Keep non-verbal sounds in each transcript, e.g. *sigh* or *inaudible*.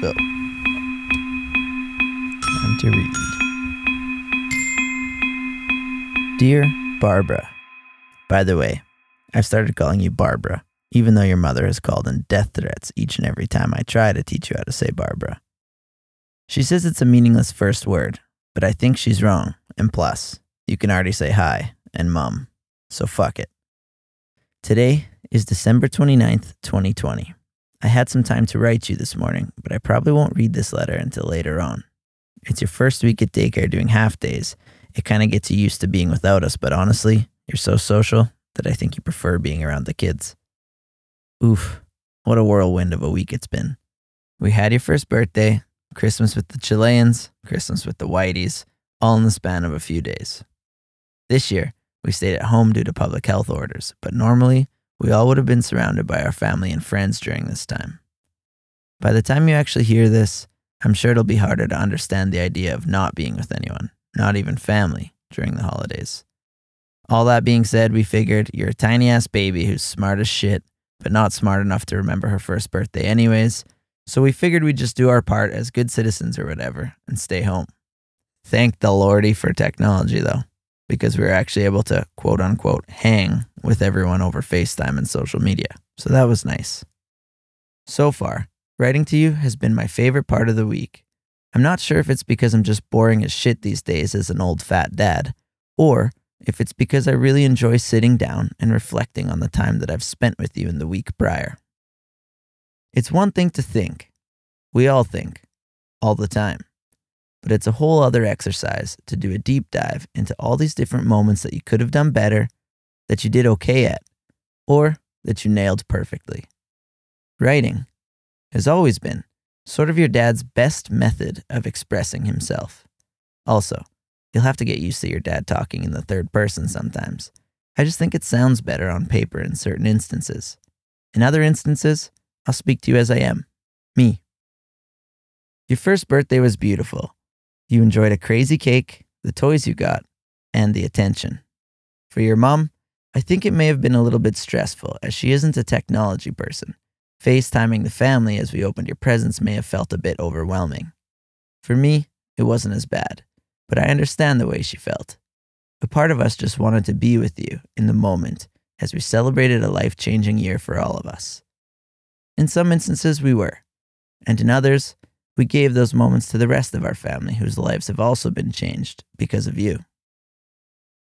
So, time to read. Dear Barbara, by the way, I've started calling you Barbara, even though your mother has called in death threats each and every time I try to teach you how to say Barbara. She says it's a meaningless first word, but I think she's wrong, and plus, you can already say hi and mum, so fuck it. Today is December 29th, 2020. I had some time to write you this morning, but I probably won't read this letter until later on. It's your first week at daycare doing half days. It kind of gets you used to being without us, but honestly, you're so social that I think you prefer being around the kids. Oof, what a whirlwind of a week it's been. We had your first birthday, Christmas with the Chileans, Christmas with the Whiteys, all in the span of a few days. This year, we stayed at home due to public health orders, but normally, we all would have been surrounded by our family and friends during this time. By the time you actually hear this, I'm sure it'll be harder to understand the idea of not being with anyone, not even family, during the holidays. All that being said, we figured you're a tiny ass baby who's smart as shit, but not smart enough to remember her first birthday, anyways, so we figured we'd just do our part as good citizens or whatever and stay home. Thank the Lordy for technology, though, because we were actually able to quote unquote hang with everyone over FaceTime and social media. So that was nice. So far, writing to you has been my favorite part of the week. I'm not sure if it's because I'm just boring as shit these days as an old fat dad, or if it's because I really enjoy sitting down and reflecting on the time that I've spent with you in the week prior. It's one thing to think. We all think, all the time. But it's a whole other exercise to do a deep dive into all these different moments that you could have done better, that you did okay at, or that you nailed perfectly. Writing has always been sort of your dad's best method of expressing himself. Also, you'll have to get used to your dad talking in the third person sometimes. I just think it sounds better on paper in certain instances. In other instances, I'll speak to you as I am me. Your first birthday was beautiful. You enjoyed a crazy cake, the toys you got, and the attention. For your mom, I think it may have been a little bit stressful as she isn't a technology person. FaceTiming the family as we opened your presents may have felt a bit overwhelming. For me, it wasn't as bad, but I understand the way she felt. A part of us just wanted to be with you in the moment as we celebrated a life changing year for all of us. In some instances, we were, and in others, we gave those moments to the rest of our family whose lives have also been changed because of you.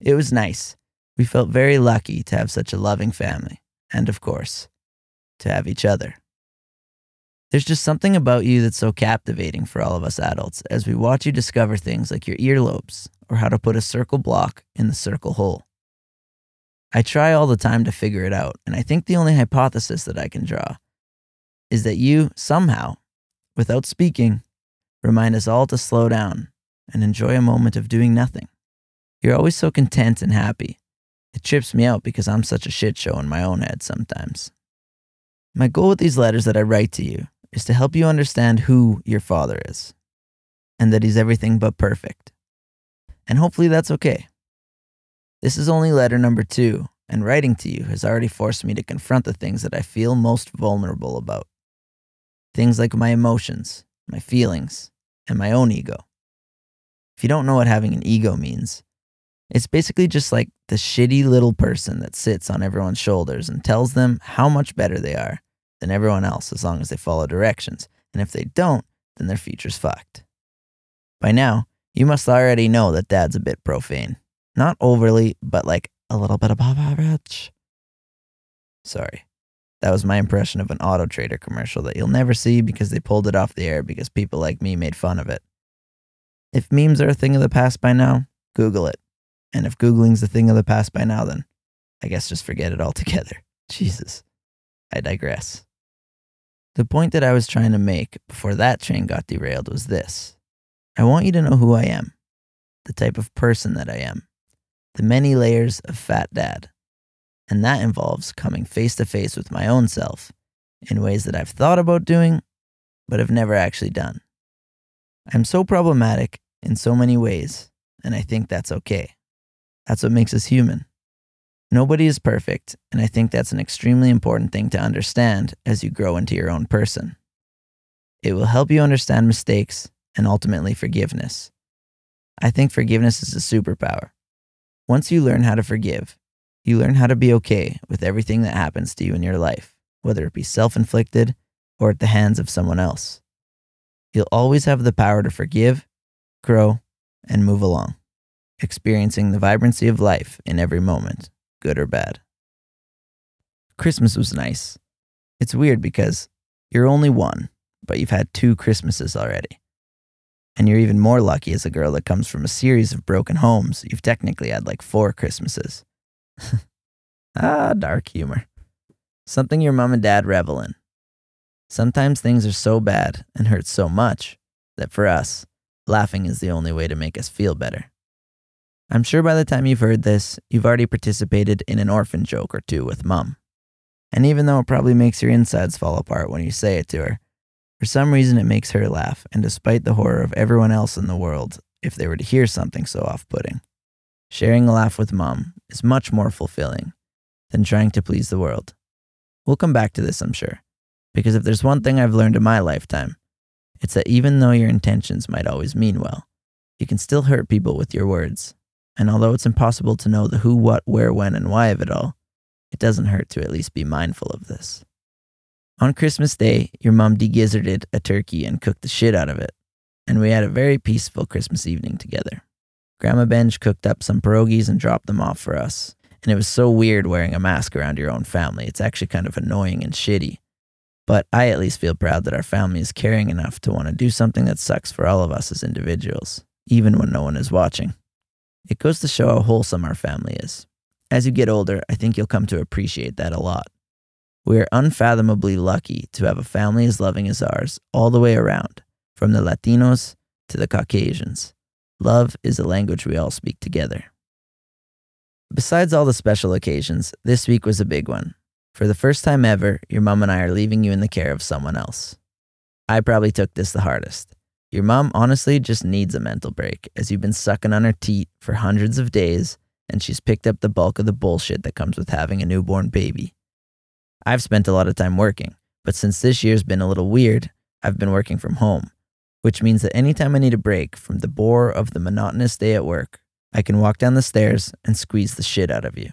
It was nice. We felt very lucky to have such a loving family, and of course, to have each other. There's just something about you that's so captivating for all of us adults as we watch you discover things like your earlobes or how to put a circle block in the circle hole. I try all the time to figure it out, and I think the only hypothesis that I can draw is that you, somehow, without speaking, remind us all to slow down and enjoy a moment of doing nothing. You're always so content and happy. It trips me out because I'm such a shit show in my own head sometimes. My goal with these letters that I write to you is to help you understand who your father is and that he's everything but perfect. And hopefully that's okay. This is only letter number two, and writing to you has already forced me to confront the things that I feel most vulnerable about. Things like my emotions, my feelings, and my own ego. If you don't know what having an ego means, it's basically just like the shitty little person that sits on everyone's shoulders and tells them how much better they are than everyone else as long as they follow directions. And if they don't, then their future's fucked. By now, you must already know that dad's a bit profane. Not overly, but like a little bit above average. Sorry. That was my impression of an Auto Trader commercial that you'll never see because they pulled it off the air because people like me made fun of it. If memes are a thing of the past by now, Google it. And if Googling's a thing of the past by now, then I guess just forget it altogether. *laughs* Jesus. I digress. The point that I was trying to make before that train got derailed was this I want you to know who I am, the type of person that I am, the many layers of fat dad and that involves coming face to face with my own self in ways that I've thought about doing, but have never actually done. I'm so problematic in so many ways, and I think that's okay. That's what makes us human. Nobody is perfect, and I think that's an extremely important thing to understand as you grow into your own person. It will help you understand mistakes and ultimately forgiveness. I think forgiveness is a superpower. Once you learn how to forgive, you learn how to be okay with everything that happens to you in your life, whether it be self inflicted or at the hands of someone else. You'll always have the power to forgive, grow, and move along, experiencing the vibrancy of life in every moment, good or bad. Christmas was nice. It's weird because you're only one, but you've had two Christmases already. And you're even more lucky as a girl that comes from a series of broken homes. You've technically had like four Christmases. *laughs* ah, dark humor. Something your mom and dad revel in. Sometimes things are so bad and hurt so much that for us, laughing is the only way to make us feel better. I'm sure by the time you've heard this, you've already participated in an orphan joke or two with mom. And even though it probably makes your insides fall apart when you say it to her, for some reason it makes her laugh, and despite the horror of everyone else in the world, if they were to hear something so off putting, sharing a laugh with mom is much more fulfilling than trying to please the world. We'll come back to this, I'm sure, because if there's one thing I've learned in my lifetime, it's that even though your intentions might always mean well, you can still hurt people with your words. And although it's impossible to know the who, what, where, when, and why of it all, it doesn't hurt to at least be mindful of this. On Christmas Day, your mom degizzarded a turkey and cooked the shit out of it, and we had a very peaceful Christmas evening together. Grandma Benj cooked up some pierogies and dropped them off for us, and it was so weird wearing a mask around your own family. It's actually kind of annoying and shitty. But I at least feel proud that our family is caring enough to want to do something that sucks for all of us as individuals, even when no one is watching. It goes to show how wholesome our family is. As you get older, I think you'll come to appreciate that a lot. We are unfathomably lucky to have a family as loving as ours all the way around, from the Latinos to the Caucasians. Love is a language we all speak together. Besides all the special occasions, this week was a big one. For the first time ever, your mom and I are leaving you in the care of someone else. I probably took this the hardest. Your mom honestly just needs a mental break, as you've been sucking on her teat for hundreds of days and she's picked up the bulk of the bullshit that comes with having a newborn baby. I've spent a lot of time working, but since this year's been a little weird, I've been working from home, which means that anytime I need a break from the bore of the monotonous day at work, I can walk down the stairs and squeeze the shit out of you,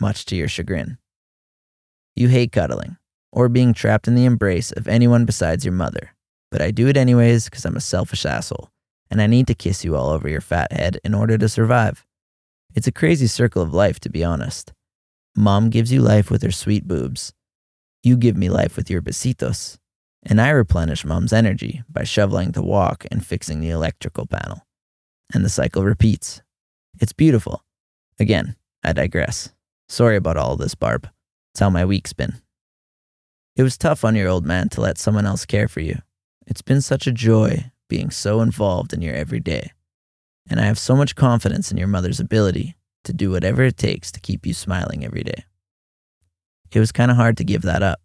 much to your chagrin. You hate cuddling or being trapped in the embrace of anyone besides your mother, but I do it anyways because I'm a selfish asshole and I need to kiss you all over your fat head in order to survive. It's a crazy circle of life, to be honest. Mom gives you life with her sweet boobs. You give me life with your besitos. And I replenish mom's energy by shoveling the walk and fixing the electrical panel. And the cycle repeats. It's beautiful. Again, I digress. Sorry about all this, Barb. It's how my week's been. It was tough on your old man to let someone else care for you. It's been such a joy being so involved in your everyday and I have so much confidence in your mother's ability to do whatever it takes to keep you smiling every day. It was kind of hard to give that up.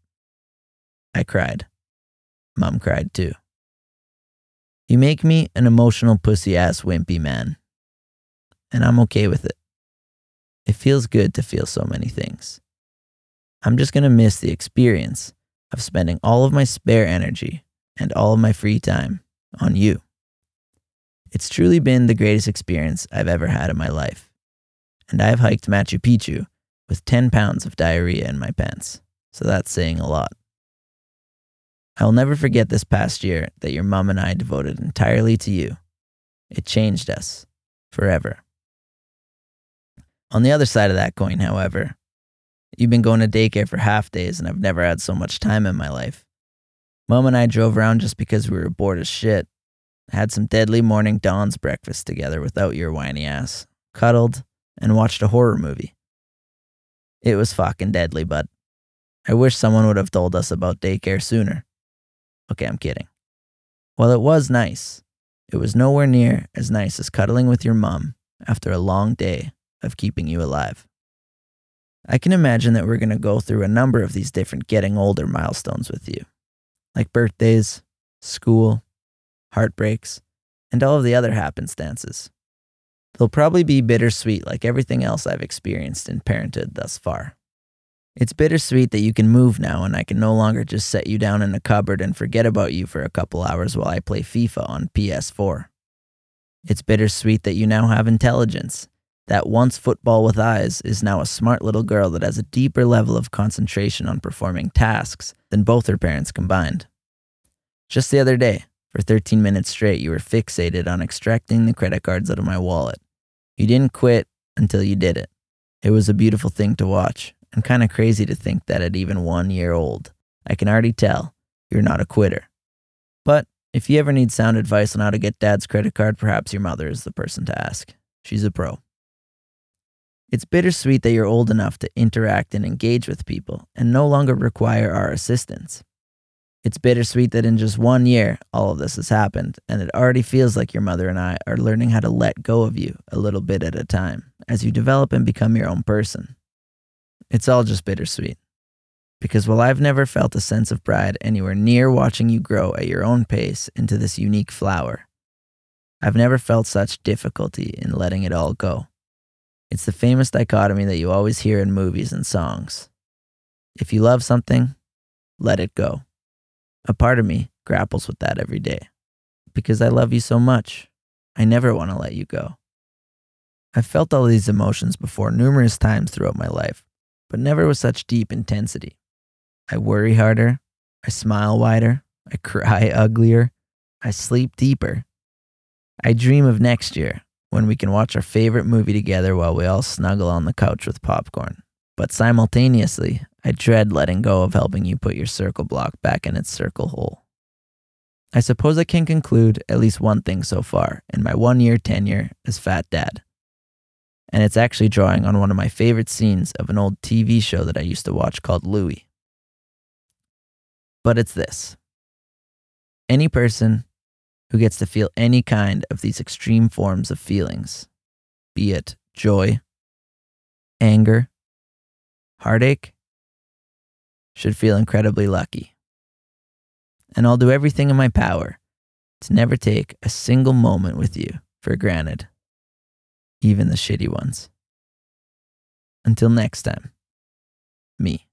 I cried. Mom cried too. You make me an emotional pussy ass wimpy man, and I'm okay with it. It feels good to feel so many things. I'm just going to miss the experience of spending all of my spare energy and all of my free time on you. It's truly been the greatest experience I've ever had in my life. And I've hiked Machu Picchu with 10 pounds of diarrhea in my pants, so that's saying a lot. I will never forget this past year that your mom and I devoted entirely to you. It changed us forever. On the other side of that coin, however, you've been going to daycare for half days and I've never had so much time in my life. Mom and I drove around just because we were bored as shit had some deadly morning dawn's breakfast together without your whiny ass, cuddled, and watched a horror movie. It was fucking deadly, but I wish someone would have told us about daycare sooner. Okay, I'm kidding. While it was nice, it was nowhere near as nice as cuddling with your mom after a long day of keeping you alive. I can imagine that we're going to go through a number of these different getting older milestones with you, like birthdays, school, heartbreaks, and all of the other happenstances. They'll probably be bittersweet like everything else I've experienced in parenthood thus far. It's bittersweet that you can move now and I can no longer just set you down in a cupboard and forget about you for a couple hours while I play FIFA on PS4. It's bittersweet that you now have intelligence. That once football with eyes is now a smart little girl that has a deeper level of concentration on performing tasks than both her parents combined. Just the other day, for 13 minutes straight, you were fixated on extracting the credit cards out of my wallet. You didn't quit until you did it. It was a beautiful thing to watch, and kind of crazy to think that at even one year old, I can already tell you're not a quitter. But if you ever need sound advice on how to get dad's credit card, perhaps your mother is the person to ask. She's a pro. It's bittersweet that you're old enough to interact and engage with people and no longer require our assistance. It's bittersweet that in just one year, all of this has happened, and it already feels like your mother and I are learning how to let go of you a little bit at a time as you develop and become your own person. It's all just bittersweet. Because while I've never felt a sense of pride anywhere near watching you grow at your own pace into this unique flower, I've never felt such difficulty in letting it all go. It's the famous dichotomy that you always hear in movies and songs. If you love something, let it go. A part of me grapples with that every day. Because I love you so much, I never want to let you go. I've felt all these emotions before numerous times throughout my life, but never with such deep intensity. I worry harder, I smile wider, I *laughs* cry uglier, I sleep deeper. I dream of next year when we can watch our favorite movie together while we all snuggle on the couch with popcorn. But simultaneously, I dread letting go of helping you put your circle block back in its circle hole. I suppose I can conclude at least one thing so far in my one year tenure as Fat Dad. And it's actually drawing on one of my favorite scenes of an old TV show that I used to watch called Louie. But it's this any person who gets to feel any kind of these extreme forms of feelings, be it joy, anger, heartache, should feel incredibly lucky. And I'll do everything in my power to never take a single moment with you for granted, even the shitty ones. Until next time, me.